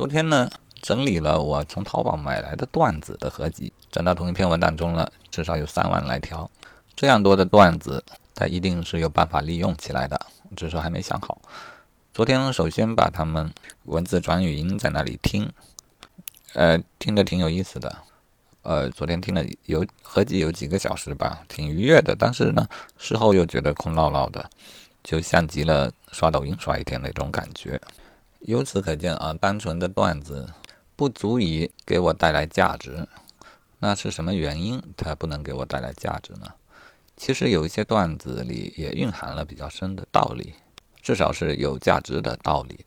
昨天呢，整理了我从淘宝买来的段子的合集，整到同一篇文档中了，至少有三万来条。这样多的段子，它一定是有办法利用起来的，只是还没想好。昨天首先把它们文字转语音在那里听，呃，听着挺有意思的。呃，昨天听了有合计有几个小时吧，挺愉悦的。但是呢，事后又觉得空落落的，就像极了刷抖音刷一天那种感觉。由此可见啊，单纯的段子不足以给我带来价值。那是什么原因它不能给我带来价值呢？其实有一些段子里也蕴含了比较深的道理，至少是有价值的道理。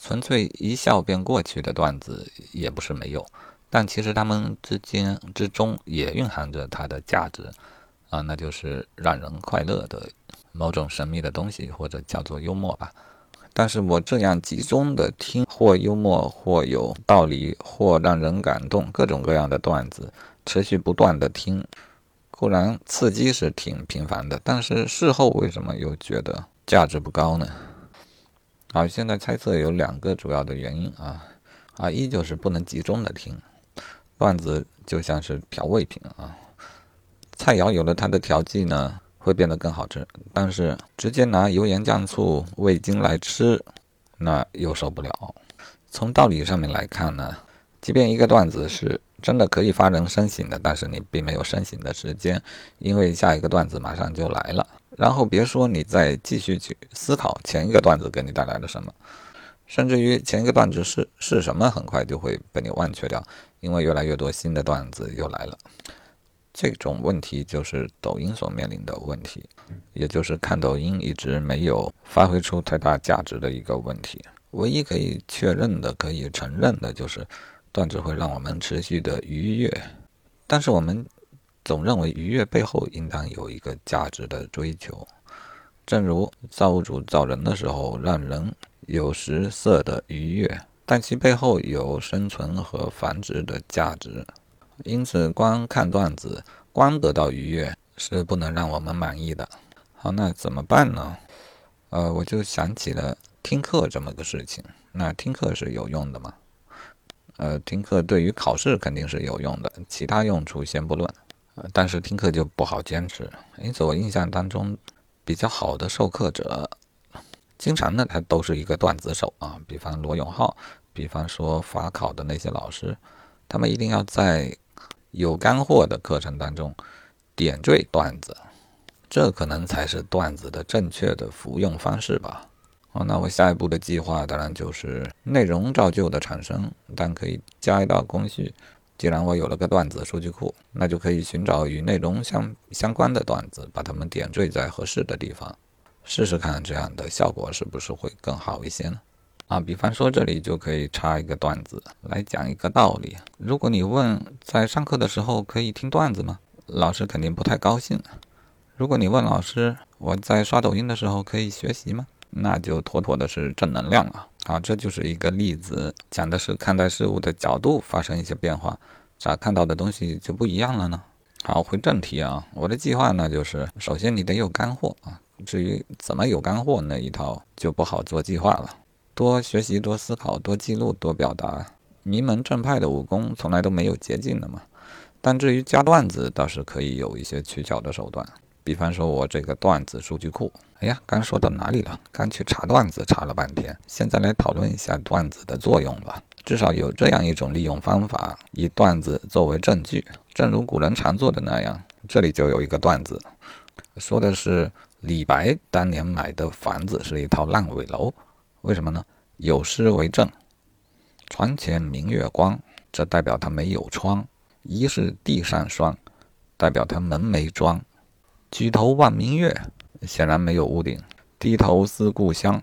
纯粹一笑便过去的段子也不是没有，但其实他们之间之中也蕴含着它的价值啊，那就是让人快乐的某种神秘的东西，或者叫做幽默吧。但是我这样集中的听，或幽默，或有道理，或让人感动，各种各样的段子，持续不断的听，固然刺激是挺频繁的，但是事后为什么又觉得价值不高呢？啊，现在猜测有两个主要的原因啊，啊，一就是不能集中的听，段子就像是调味品啊，菜肴有了它的调剂呢。会变得更好吃，但是直接拿油盐酱醋味精来吃，那又受不了。从道理上面来看呢，即便一个段子是真的可以发人深省的，但是你并没有深省的时间，因为下一个段子马上就来了。然后别说你再继续去思考前一个段子给你带来了什么，甚至于前一个段子是是什么，很快就会被你忘却掉，因为越来越多新的段子又来了。这种问题就是抖音所面临的问题，也就是看抖音一直没有发挥出太大价值的一个问题。唯一可以确认的、可以承认的就是，段子会让我们持续的愉悦。但是我们总认为愉悦背后应当有一个价值的追求，正如造物主造人的时候让人有食色的愉悦，但其背后有生存和繁殖的价值。因此，光看段子、光得到愉悦是不能让我们满意的。好，那怎么办呢？呃，我就想起了听课这么个事情。那听课是有用的吗？呃，听课对于考试肯定是有用的，其他用处先不论。呃，但是听课就不好坚持。因此，我印象当中比较好的授课者，经常呢他都是一个段子手啊，比方罗永浩，比方说法考的那些老师，他们一定要在。有干货的课程当中，点缀段子，这可能才是段子的正确的服用方式吧。好，那我下一步的计划当然就是内容照旧的产生，但可以加一道工序。既然我有了个段子数据库，那就可以寻找与内容相相关的段子，把它们点缀在合适的地方，试试看这样的效果是不是会更好一些呢？啊，比方说这里就可以插一个段子来讲一个道理。如果你问在上课的时候可以听段子吗？老师肯定不太高兴。如果你问老师我在刷抖音的时候可以学习吗？那就妥妥的是正能量了。啊，这就是一个例子，讲的是看待事物的角度发生一些变化，咋看到的东西就不一样了呢？好，回正题啊，我的计划呢就是首先你得有干货啊，至于怎么有干货那一套就不好做计划了。多学习，多思考，多记录，多表达。名门正派的武功从来都没有捷径的嘛。但至于加段子，倒是可以有一些取巧的手段。比方说，我这个段子数据库。哎呀，刚说到哪里了？刚去查段子，查了半天。现在来讨论一下段子的作用吧。至少有这样一种利用方法：以段子作为证据。正如古人常做的那样，这里就有一个段子，说的是李白当年买的房子是一套烂尾楼。为什么呢？有诗为证：“床前明月光”，这代表他没有窗；“疑是地上霜”，代表他门没装；“举头望明月”，显然没有屋顶；“低头思故乡”，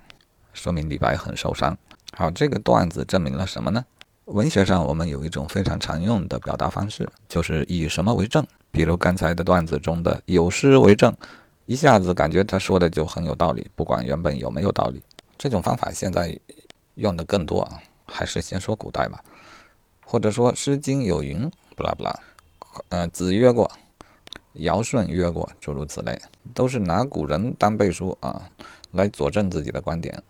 说明李白很受伤。好，这个段子证明了什么呢？文学上我们有一种非常常用的表达方式，就是以什么为证。比如刚才的段子中的“有诗为证”，一下子感觉他说的就很有道理，不管原本有没有道理。这种方法现在用的更多啊，还是先说古代吧，或者说《诗经》有云，不啦不啦，呃，子曰过，尧舜曰过，诸如此类，都是拿古人当背书啊，来佐证自己的观点。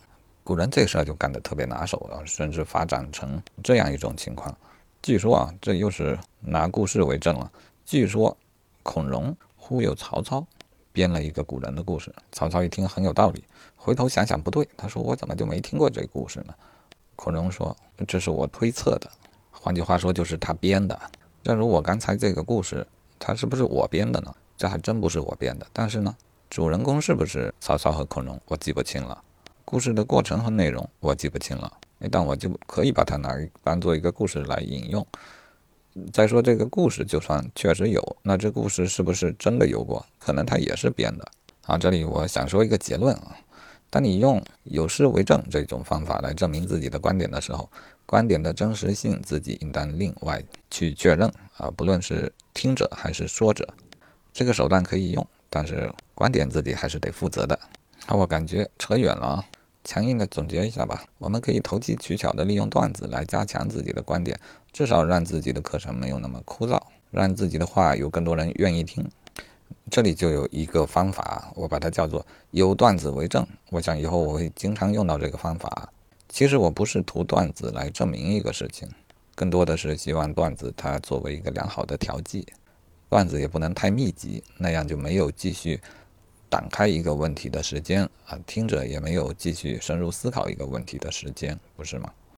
古人这事儿就干得特别拿手啊，甚至发展成这样一种情况。据说啊，这又是拿故事为证了。据说孔融忽悠曹操，编了一个古人的故事。曹操一听很有道理，回头想想不对，他说我怎么就没听过这故事呢？孔融说这是我推测的，换句话说就是他编的。正如我刚才这个故事，它是不是我编的呢？这还真不是我编的。但是呢，主人公是不是曹操和孔融，我记不清了。故事的过程和内容我记不清了，但我就可以把它拿当做一个故事来引用。再说这个故事，就算确实有，那这故事是不是真的有过？可能它也是编的。啊，这里我想说一个结论啊：当你用有诗为证这种方法来证明自己的观点的时候，观点的真实性自己应当另外去确认啊，不论是听者还是说者，这个手段可以用，但是观点自己还是得负责的。好，我感觉扯远了啊。强硬的总结一下吧，我们可以投机取巧的利用段子来加强自己的观点，至少让自己的课程没有那么枯燥，让自己的话有更多人愿意听。这里就有一个方法，我把它叫做有段子为证。我想以后我会经常用到这个方法。其实我不是图段子来证明一个事情，更多的是希望段子它作为一个良好的调剂，段子也不能太密集，那样就没有继续。展开一个问题的时间啊，听者也没有继续深入思考一个问题的时间，不是吗？